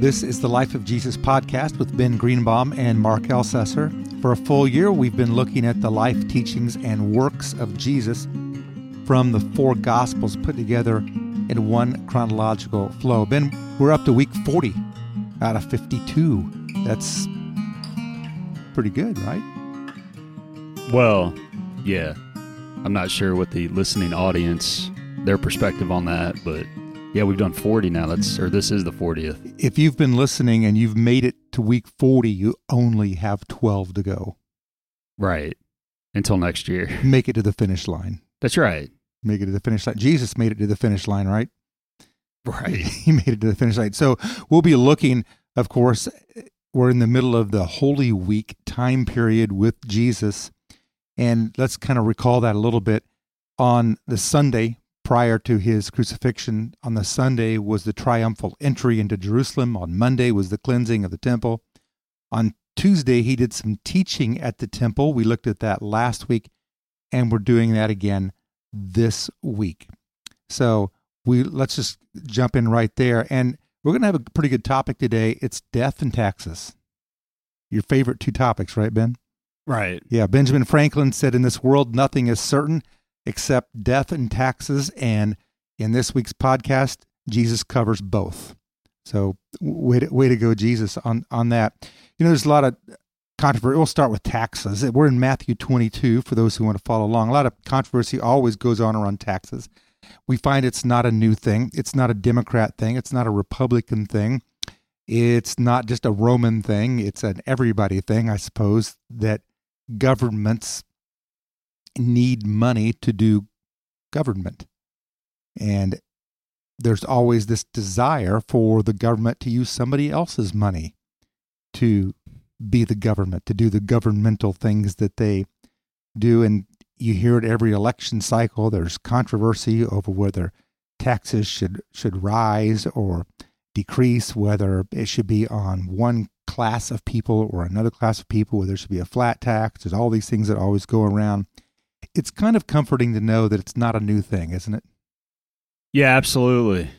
This is the Life of Jesus podcast with Ben Greenbaum and Mark Ellcessor. For a full year, we've been looking at the life, teachings, and works of Jesus from the four Gospels put together in one chronological flow. Ben, we're up to week 40 out of 52. That's pretty good, right? Well, yeah. I'm not sure what the listening audience, their perspective on that, but yeah, we've done 40 now. That's or this is the 40th. If you've been listening and you've made it to week 40, you only have 12 to go. Right. Until next year. Make it to the finish line. That's right. Make it to the finish line. Jesus made it to the finish line, right? Right. He made it to the finish line. So we'll be looking, of course, we're in the middle of the Holy Week time period with Jesus. And let's kind of recall that a little bit. On the Sunday prior to his crucifixion, on the Sunday was the triumphal entry into Jerusalem. On Monday was the cleansing of the temple. On Tuesday, he did some teaching at the temple. We looked at that last week, and we're doing that again this week. So we let's just jump in right there. And we're going to have a pretty good topic today. It's death and taxes. Your favorite two topics, right, Ben? Right. Yeah, Benjamin Franklin said, In this world, nothing is certain except death and taxes. And in this week's podcast, Jesus covers both. So, way to, way to go, Jesus, on, on that. You know, there's a lot of controversy. We'll start with taxes. We're in Matthew 22 for those who want to follow along. A lot of controversy always goes on around taxes. We find it's not a new thing, it's not a Democrat thing, it's not a Republican thing. It's not just a Roman thing, it's an everybody thing, I suppose, that governments need money to do government. And there's always this desire for the government to use somebody else's money to be the government, to do the governmental things that they do. And you hear it every election cycle. There's controversy over whether taxes should should rise or decrease, whether it should be on one class of people or another class of people, whether there should be a flat tax. There's all these things that always go around. It's kind of comforting to know that it's not a new thing, isn't it? Yeah, absolutely.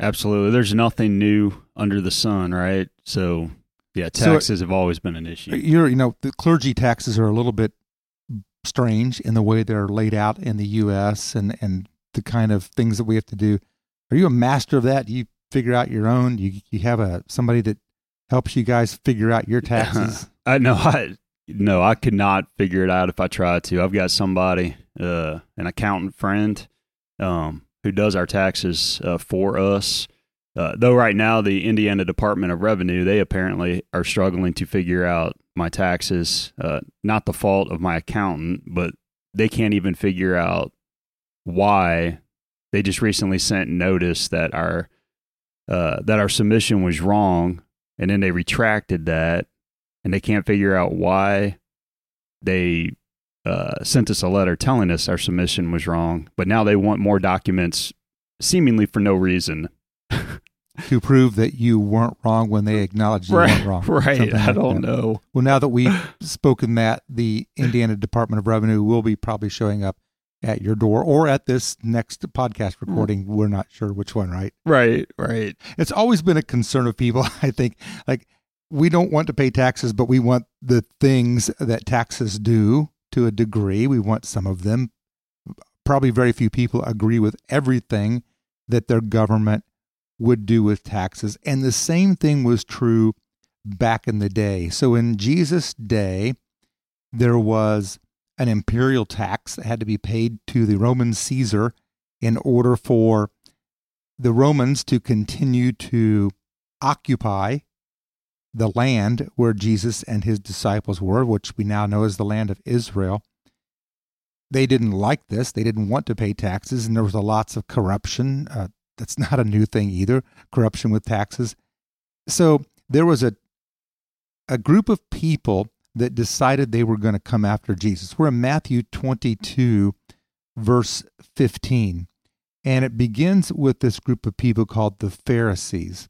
Absolutely. There's nothing new under the sun, right? So, yeah, uh, taxes so, have always been an issue. You're, you know, the clergy taxes are a little bit strange in the way they're laid out in the U.S. and and the kind of things that we have to do. Are you a master of that? Do you figure out your own? You you have a somebody that helps you guys figure out your uh-huh. taxes? I know. I no, I could not figure it out if I tried to. I've got somebody, uh, an accountant friend, um, who does our taxes uh, for us. Uh, though right now the Indiana Department of Revenue they apparently are struggling to figure out my taxes. Uh, not the fault of my accountant, but they can't even figure out why. They just recently sent notice that our uh, that our submission was wrong, and then they retracted that, and they can't figure out why they uh, sent us a letter telling us our submission was wrong. But now they want more documents, seemingly for no reason. to prove that you weren't wrong when they acknowledged you right, weren't wrong. Right. I don't know. Well, now that we've spoken that, the Indiana Department of Revenue will be probably showing up at your door or at this next podcast recording. We're not sure which one, right? Right, right. It's always been a concern of people, I think. Like, we don't want to pay taxes, but we want the things that taxes do to a degree. We want some of them. Probably very few people agree with everything that their government would do with taxes. And the same thing was true back in the day. So in Jesus' day, there was an imperial tax that had to be paid to the Roman Caesar in order for the Romans to continue to occupy the land where Jesus and his disciples were, which we now know as the land of Israel. They didn't like this. They didn't want to pay taxes, and there was a lots of corruption. Uh, that's not a new thing either, corruption with taxes. So there was a a group of people that decided they were going to come after Jesus. We're in Matthew 22, verse 15. And it begins with this group of people called the Pharisees.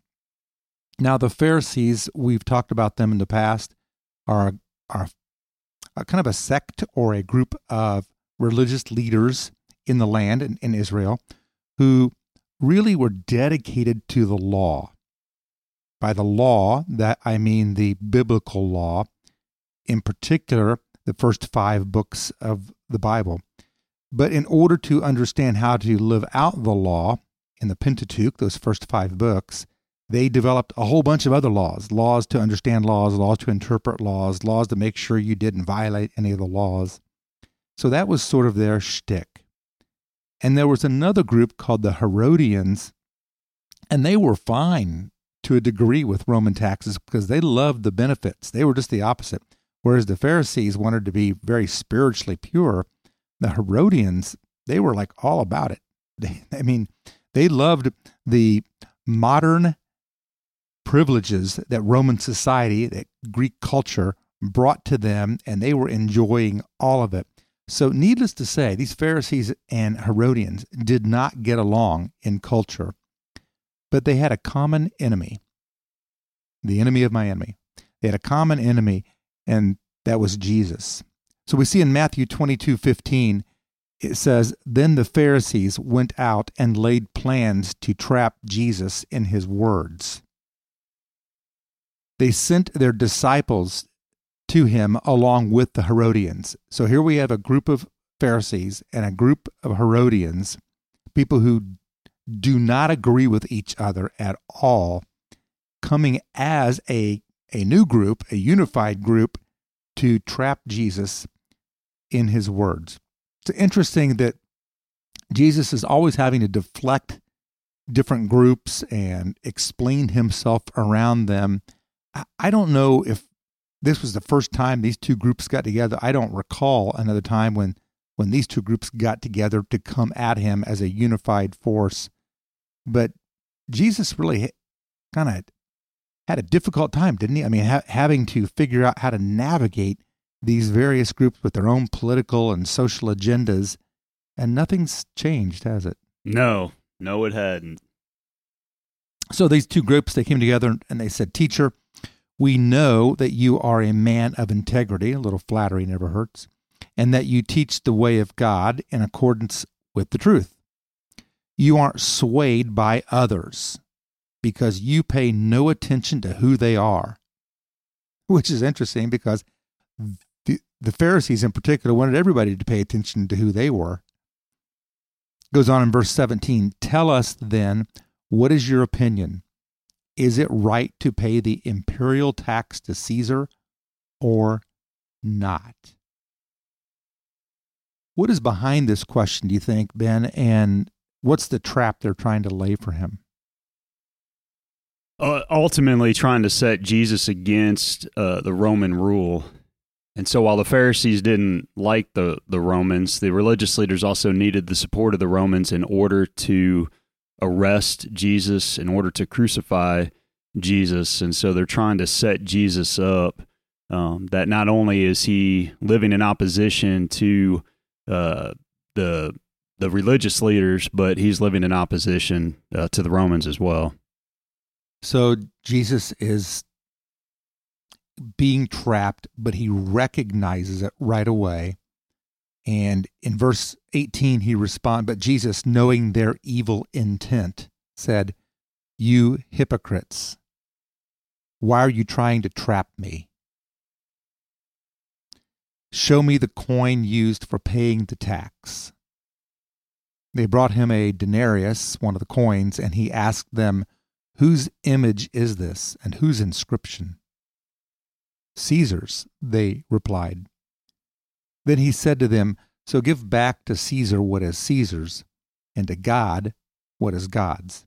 Now, the Pharisees, we've talked about them in the past, are, are a kind of a sect or a group of religious leaders in the land in, in Israel who really were dedicated to the law. by the law, that I mean the biblical law, in particular, the first five books of the Bible. But in order to understand how to live out the law in the Pentateuch, those first five books, they developed a whole bunch of other laws laws to understand laws, laws to interpret laws, laws to make sure you didn't violate any of the laws. So that was sort of their shtick. And there was another group called the Herodians, and they were fine to a degree with Roman taxes because they loved the benefits. They were just the opposite. Whereas the Pharisees wanted to be very spiritually pure, the Herodians, they were like all about it. They, I mean, they loved the modern privileges that Roman society, that Greek culture brought to them, and they were enjoying all of it. So, needless to say, these Pharisees and Herodians did not get along in culture, but they had a common enemy the enemy of my enemy. They had a common enemy, and that was Jesus. So, we see in Matthew 22 15, it says, Then the Pharisees went out and laid plans to trap Jesus in his words. They sent their disciples to him along with the Herodians. So here we have a group of Pharisees and a group of Herodians, people who do not agree with each other at all, coming as a, a new group, a unified group, to trap Jesus in his words. It's interesting that Jesus is always having to deflect different groups and explain himself around them. I don't know if this was the first time these two groups got together. I don't recall another time when when these two groups got together to come at him as a unified force. But Jesus really kind of had a difficult time, didn't he? I mean, ha- having to figure out how to navigate these various groups with their own political and social agendas, and nothing's changed, has it? No, no, it hadn't. So these two groups they came together and they said, "Teacher, we know that you are a man of integrity, a little flattery never hurts, and that you teach the way of God in accordance with the truth. You aren't swayed by others because you pay no attention to who they are. Which is interesting because the, the Pharisees in particular wanted everybody to pay attention to who they were. Goes on in verse 17 Tell us then, what is your opinion? Is it right to pay the imperial tax to Caesar or not? What is behind this question, do you think, Ben? And what's the trap they're trying to lay for him? Uh, ultimately, trying to set Jesus against uh, the Roman rule. And so, while the Pharisees didn't like the, the Romans, the religious leaders also needed the support of the Romans in order to arrest Jesus in order to crucify Jesus. And so they're trying to set Jesus up um, that not only is he living in opposition to uh, the the religious leaders, but he's living in opposition uh, to the Romans as well. So Jesus is being trapped, but he recognizes it right away. And in verse 18, he responds, But Jesus, knowing their evil intent, said, You hypocrites, why are you trying to trap me? Show me the coin used for paying the tax. They brought him a denarius, one of the coins, and he asked them, Whose image is this, and whose inscription? Caesar's, they replied. Then he said to them, So give back to Caesar what is Caesar's, and to God what is God's.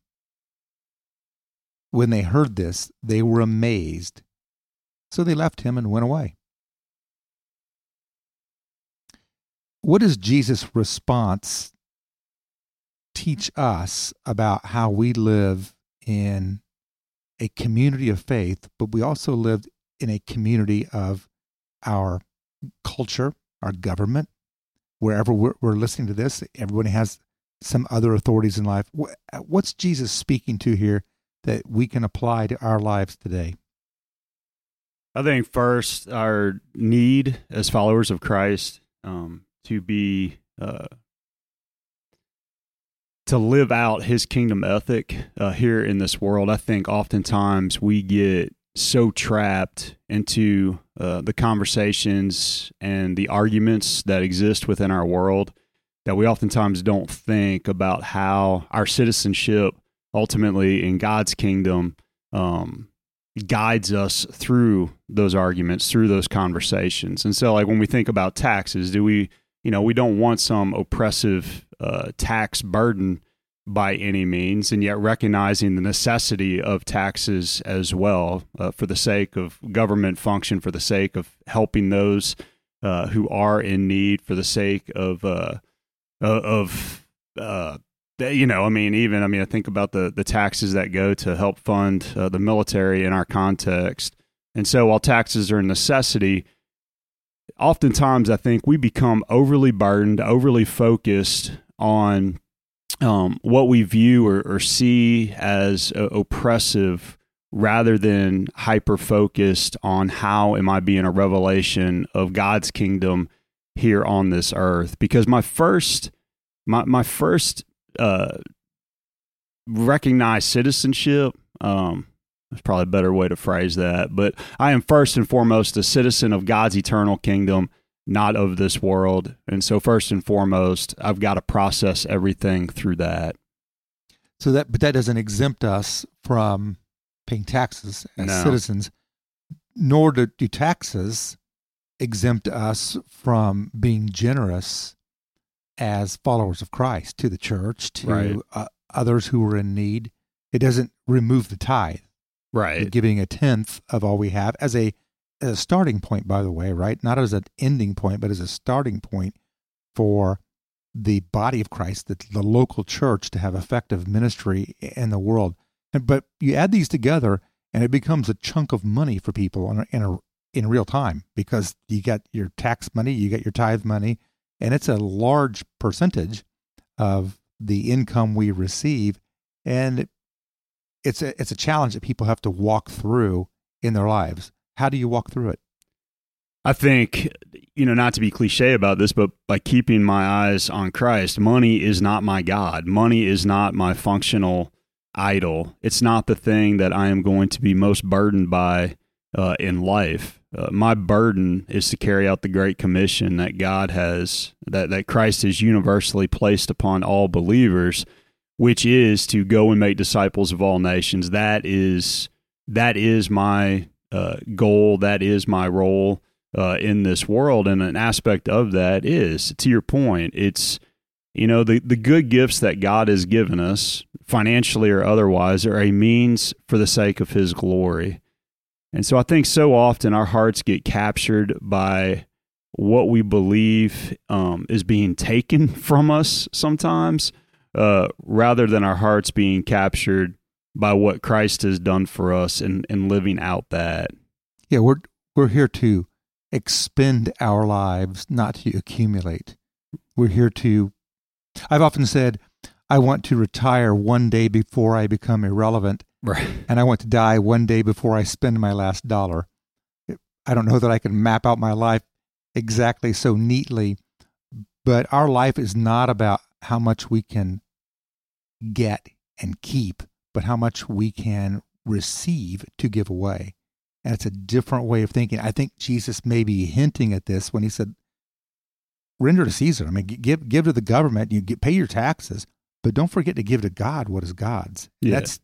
When they heard this, they were amazed. So they left him and went away. What does Jesus' response teach us about how we live in a community of faith, but we also live in a community of our culture, our government, wherever we're, we're listening to this, everybody has some other authorities in life. What's Jesus speaking to here that we can apply to our lives today? I think first, our need as followers of Christ um, to be uh, to live out his kingdom ethic uh, here in this world, I think oftentimes we get so trapped into uh, the conversations and the arguments that exist within our world that we oftentimes don't think about how our citizenship ultimately in God's kingdom um, guides us through those arguments, through those conversations. And so, like when we think about taxes, do we, you know, we don't want some oppressive uh, tax burden by any means, and yet recognizing the necessity of taxes as well uh, for the sake of government function, for the sake of helping those uh, who are in need, for the sake of uh, of uh, you know, I mean, even I mean, I think about the the taxes that go to help fund uh, the military in our context, and so while taxes are a necessity, oftentimes I think we become overly burdened, overly focused on um, what we view or, or see as uh, oppressive, rather than hyper focused on how am I being a revelation of God's kingdom here on this earth. Because my first my my first uh, recognized citizenship. Um, that's probably a better way to phrase that. But I am first and foremost a citizen of God's eternal kingdom, not of this world. And so, first and foremost, I've got to process everything through that. So that, but that doesn't exempt us from paying taxes as no. citizens, nor do, do taxes exempt us from being generous as followers of Christ to the church, to right. uh, others who are in need. It doesn't remove the tithe. Right. Giving a tenth of all we have as a, a starting point, by the way, right? Not as an ending point, but as a starting point for the body of Christ, the, the local church to have effective ministry in the world. And, but you add these together and it becomes a chunk of money for people in, a, in, a, in real time because you get your tax money, you get your tithe money, and it's a large percentage of the income we receive and it's a it's a challenge that people have to walk through in their lives how do you walk through it? I think you know not to be cliche about this but by keeping my eyes on christ money is not my god. Money is not my functional idol. It's not the thing that i am going to be most burdened by uh, in life. Uh, my burden is to carry out the great commission that God has that that Christ has universally placed upon all believers which is to go and make disciples of all nations. That is that is my uh, goal that is my role uh, in this world. And an aspect of that is to your point it's you know the the good gifts that God has given us financially or otherwise are a means for the sake of his glory. And so I think so often our hearts get captured by what we believe um, is being taken from us sometimes, uh, rather than our hearts being captured by what Christ has done for us and, and living out that. Yeah, we're we're here to expend our lives, not to accumulate. We're here to. I've often said, I want to retire one day before I become irrelevant Right. And I want to die one day before I spend my last dollar. I don't know that I can map out my life exactly so neatly, but our life is not about how much we can get and keep, but how much we can receive to give away. And it's a different way of thinking. I think Jesus may be hinting at this when he said, render to Caesar. I mean, give, give to the government, you get, pay your taxes, but don't forget to give to God what is God's. Yeah. That's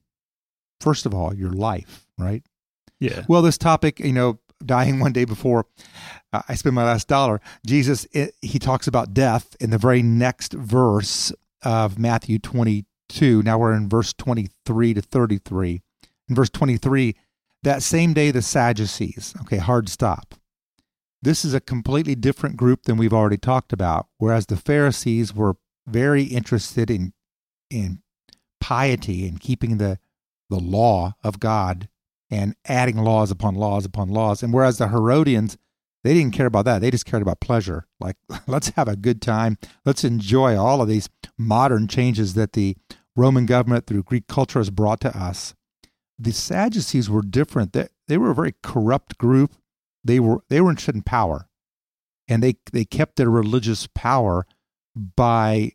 first of all, your life, right? Yeah. Well, this topic, you know, dying one day before uh, I spend my last dollar, Jesus, it, he talks about death in the very next verse of Matthew 22. Now we're in verse 23 to 33. In verse 23, that same day, the Sadducees, okay, hard stop. This is a completely different group than we've already talked about, whereas the Pharisees were very interested in, in piety and keeping the the law of God and adding laws upon laws upon laws. And whereas the Herodians, they didn't care about that. They just cared about pleasure. Like, let's have a good time. Let's enjoy all of these modern changes that the Roman government through Greek culture has brought to us. The Sadducees were different. They, they were a very corrupt group. They were they were interested in power. And they they kept their religious power by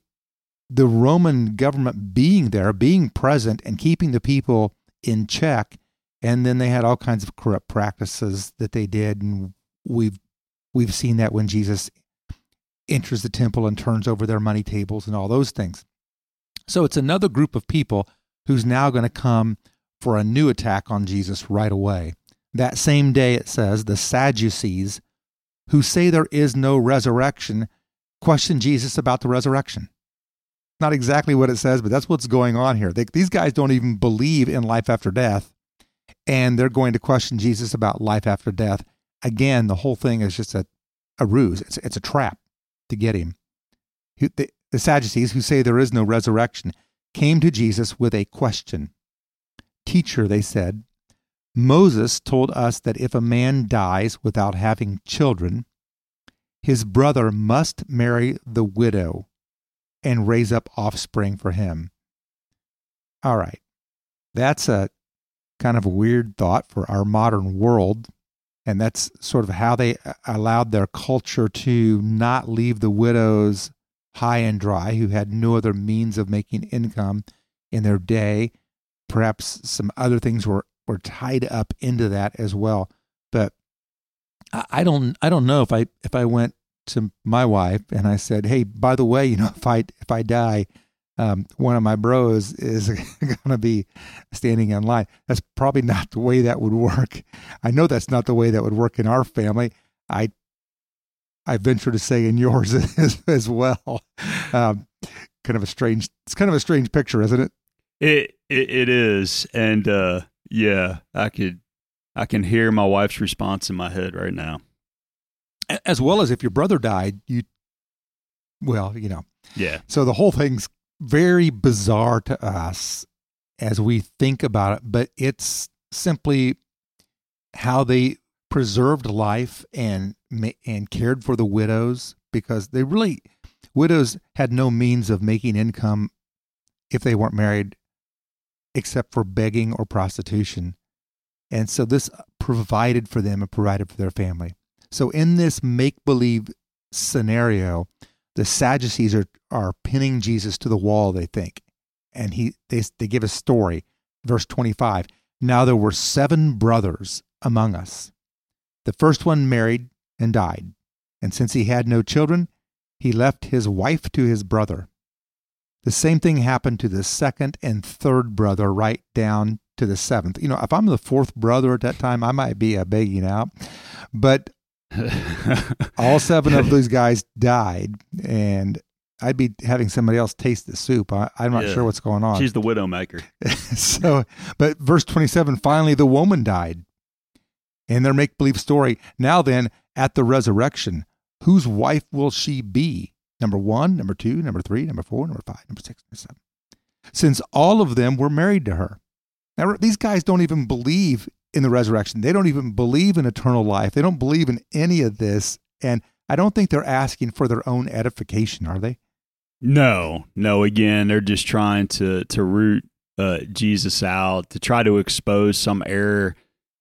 the Roman government being there, being present, and keeping the people in check. And then they had all kinds of corrupt practices that they did, and we've we've seen that when Jesus enters the temple and turns over their money tables and all those things. So it's another group of people who's now going to come for a new attack on Jesus right away. That same day, it says, the Sadducees, who say there is no resurrection, question Jesus about the resurrection. Not exactly what it says, but that's what's going on here. They, these guys don't even believe in life after death, and they're going to question Jesus about life after death. Again, the whole thing is just a, a ruse, it's, it's a trap to get him. The, the Sadducees, who say there is no resurrection, came to Jesus with a question. Teacher, they said, Moses told us that if a man dies without having children, his brother must marry the widow and raise up offspring for him. All right. That's a kind of a weird thought for our modern world. And that's sort of how they allowed their culture to not leave the widows high and dry who had no other means of making income in their day. Perhaps some other things were, were tied up into that as well. But I don't I don't know if I if I went to my wife and I said, "Hey, by the way, you know, if I if I die, um, one of my bros is going to be standing in line." That's probably not the way that would work. I know that's not the way that would work in our family. I I venture to say in yours as, as well. Um, kind of a strange. It's kind of a strange picture, isn't it? It it, it is, and uh, yeah, I could I can hear my wife's response in my head right now as well as if your brother died, you, well, you know. Yeah. So the whole thing's very bizarre to us as we think about it, but it's simply how they preserved life and and cared for the widows because they really widows had no means of making income if they weren't married except for begging or prostitution. And so this provided for them and provided for their family. So in this make believe scenario, the Sadducees are, are pinning Jesus to the wall, they think. And he they, they give a story. Verse 25. Now there were seven brothers among us. The first one married and died. And since he had no children, he left his wife to his brother. The same thing happened to the second and third brother, right down to the seventh. You know, if I'm the fourth brother at that time, I might be a begging out. But all seven of those guys died, and I'd be having somebody else taste the soup. I, am not yeah. sure what's going on. She's the widow maker. so, but verse 27 finally, the woman died. In their make believe story, now then, at the resurrection, whose wife will she be? Number one, number two, number three, number four, number five, number six, number seven. Since all of them were married to her. Now, these guys don't even believe in the resurrection. They don't even believe in eternal life. They don't believe in any of this. And I don't think they're asking for their own edification, are they? No, no. Again, they're just trying to to root uh, Jesus out to try to expose some error,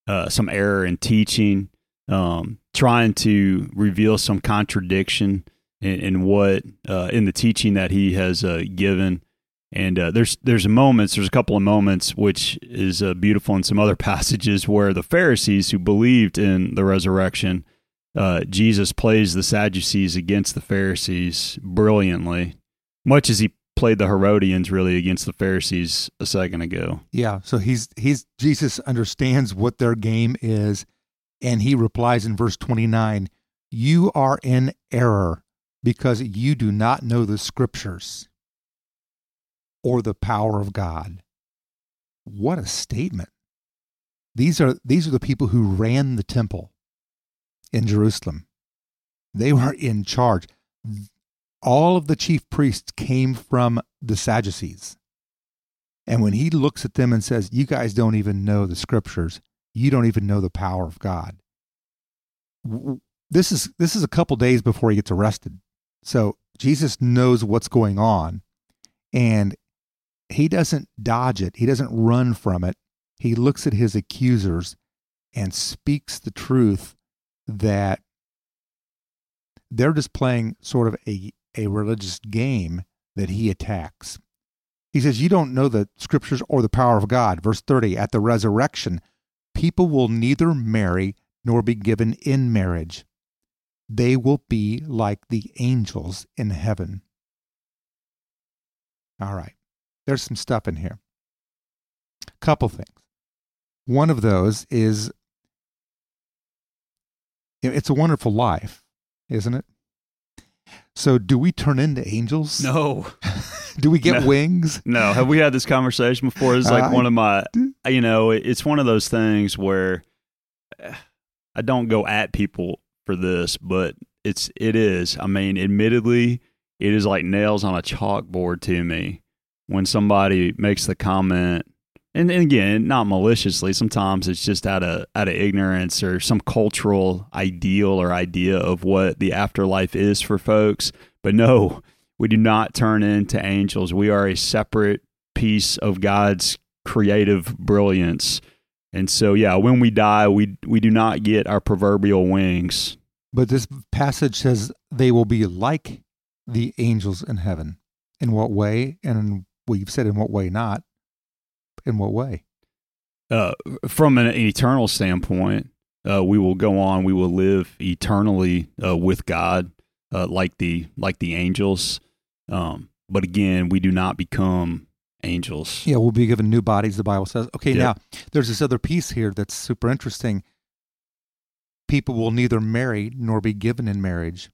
uh, some error in teaching, um, trying to reveal some contradiction in, in what uh, in the teaching that he has uh, given. And uh, there's there's moments, there's a couple of moments which is uh, beautiful in some other passages where the Pharisees who believed in the resurrection, Jesus plays the Sadducees against the Pharisees brilliantly, much as he played the Herodians really against the Pharisees a second ago. Yeah, so he's he's Jesus understands what their game is, and he replies in verse twenty nine, "You are in error because you do not know the Scriptures." or the power of God. What a statement. These are, these are the people who ran the temple in Jerusalem. They were in charge. All of the chief priests came from the Sadducees. And when he looks at them and says, You guys don't even know the scriptures, you don't even know the power of God. This is this is a couple days before he gets arrested. So Jesus knows what's going on and he doesn't dodge it, he doesn't run from it. He looks at his accusers and speaks the truth that they're just playing sort of a, a religious game that he attacks. He says, You don't know the scriptures or the power of God. Verse 30 At the resurrection, people will neither marry nor be given in marriage. They will be like the angels in heaven. All right, there's some stuff in here. Couple things. One of those is it's a wonderful life, isn't it? So, do we turn into angels? No. do we get No. wings? No, have we had this conversation before? It's like I one of my, you know, it's one of those things where I don't go at people for this, but it's it is. I mean, admittedly, it is like nails on a chalkboard to me when somebody makes the comment. And, and again, not maliciously. Sometimes it's just out of out of ignorance or some cultural ideal or idea of what the afterlife is for folks. But no, we do not turn into angels. We are a separate piece of God's creative brilliance. And so, yeah, when we die, we we do not get our proverbial wings. But this passage says they will be like the angels in heaven. In what way? And you've said in what way not. In what way? Uh, from an eternal standpoint, uh, we will go on. We will live eternally uh, with God, uh, like the like the angels. Um, but again, we do not become angels. Yeah, we'll be given new bodies, the Bible says. Okay, Yeah. now there's this other piece here that's super interesting. People will neither marry nor be given in marriage.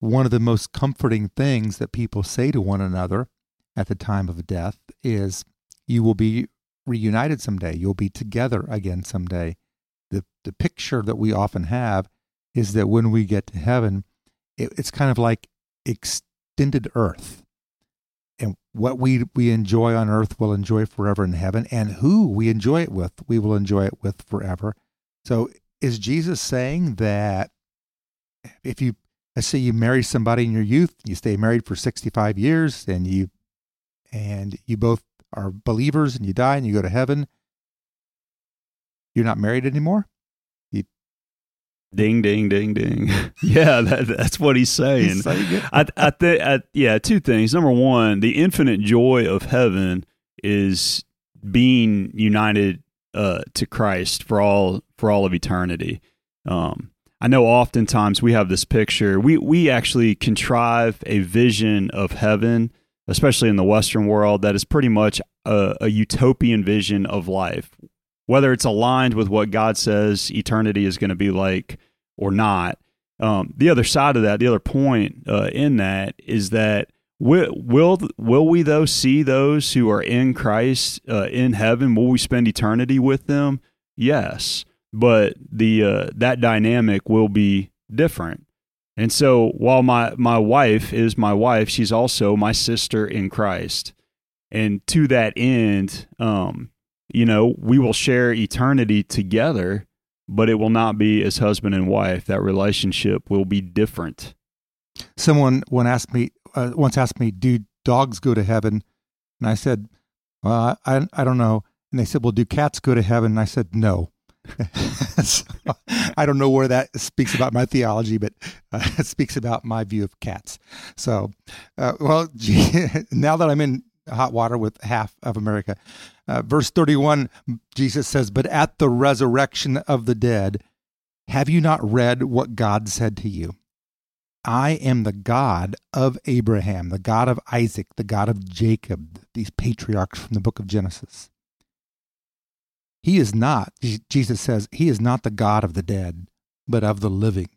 One of the most comforting things that people say to one another at the time of death is, You will be reunited someday. You'll be together again someday. The, the picture that we often have is that when we get to heaven, it, it's kind of like extended earth and what we we enjoy on earth we'll enjoy forever in heaven and who we enjoy it with we will enjoy it with forever so is jesus saying that if you let's say you marry somebody in your youth you stay married for 65 years and you and you both are believers and you die and you go to heaven you're not married anymore Ding, ding, ding, ding. yeah, that, that's what he's saying. He's saying. I, I think, I, yeah, two things. Number one, the infinite joy of heaven is being united uh, to Christ for all for all of eternity. Um, I know oftentimes we have this picture. We we actually contrive a vision of heaven, especially in the Western world, that is pretty much a, a utopian vision of life. Whether it's aligned with what God says eternity is going to be like or not. Um, the other side of that, the other point uh, in that is that will, will will we though see those who are in Christ uh, in heaven? Will we spend eternity with them? Yes, but the uh, that dynamic will be different. And so, while my my wife is my wife, she's also my sister in Christ. And to that end, um, you know, we will share eternity together, but it will not be as husband and wife. That relationship will be different. someone one asked me uh, once asked me, "Do dogs go to heaven?" And I said, "Well, I I don't know." And they said, "Well, do cats go to heaven?" And I said, "No." so, I don't know where that speaks about my theology, but uh, it speaks about my view of cats. So, uh, well, gee, now that I'm in hot water with half of America, uh, verse 31, Jesus says, But at the resurrection of the dead, have you not read what God said to you? I am the God of Abraham, the God of Isaac, the God of Jacob, these patriarchs from the book of Genesis. He is not, Jesus says, He is not the God of the dead, but of the living.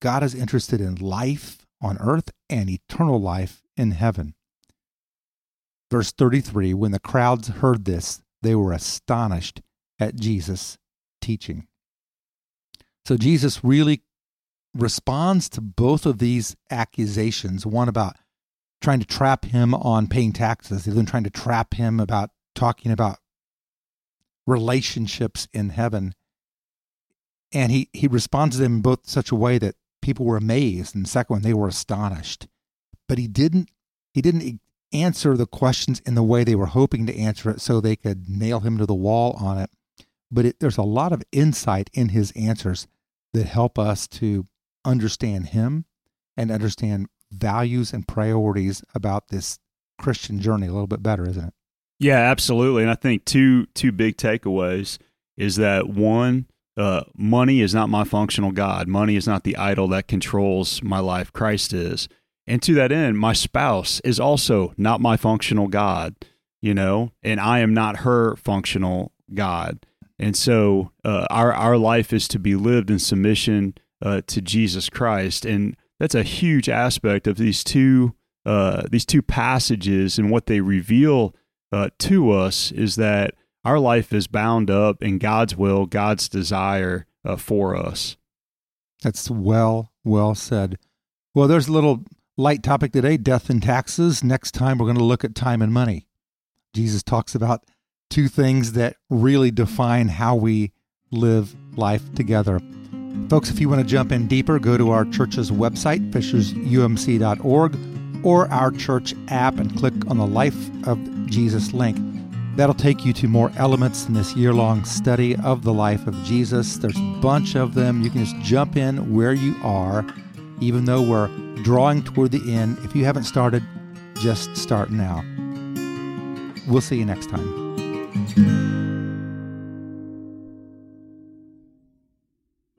God is interested in life on earth and eternal life in heaven. Verse 33 When the crowds heard this, they were astonished at Jesus' teaching. So Jesus really responds to both of these accusations one about trying to trap him on paying taxes, the other trying to trap him about talking about relationships in heaven. And he, he responds to them in both such a way that people were amazed, and second one, they were astonished. But he didn't he didn't answer the questions in the way they were hoping to answer it so they could nail him to the wall on it. But it, there's a lot of insight in his answers that help us to understand him and understand values and priorities about this Christian journey a little bit better, isn't it? Yeah, absolutely. And I think two two big takeaways is that one, uh, money is not my functional God. Money is not the idol that controls my life. Christ is. And to that end, my spouse is also not my functional God, you know, and I am not her functional God. And so uh, our our life is to be lived in submission uh, to Jesus Christ, and that's a huge aspect of these two uh, these two passages and what they reveal uh, to us is that our life is bound up in God's will, God's desire uh, for us. That's well, well said. Well, there's a little light topic today death and taxes. Next time, we're going to look at time and money. Jesus talks about two things that really define how we live life together. Folks, if you want to jump in deeper, go to our church's website, fishersumc.org, or our church app and click on the Life of Jesus link. That'll take you to more elements in this year long study of the life of Jesus. There's a bunch of them. You can just jump in where you are, even though we're drawing toward the end. If you haven't started, just start now. We'll see you next time.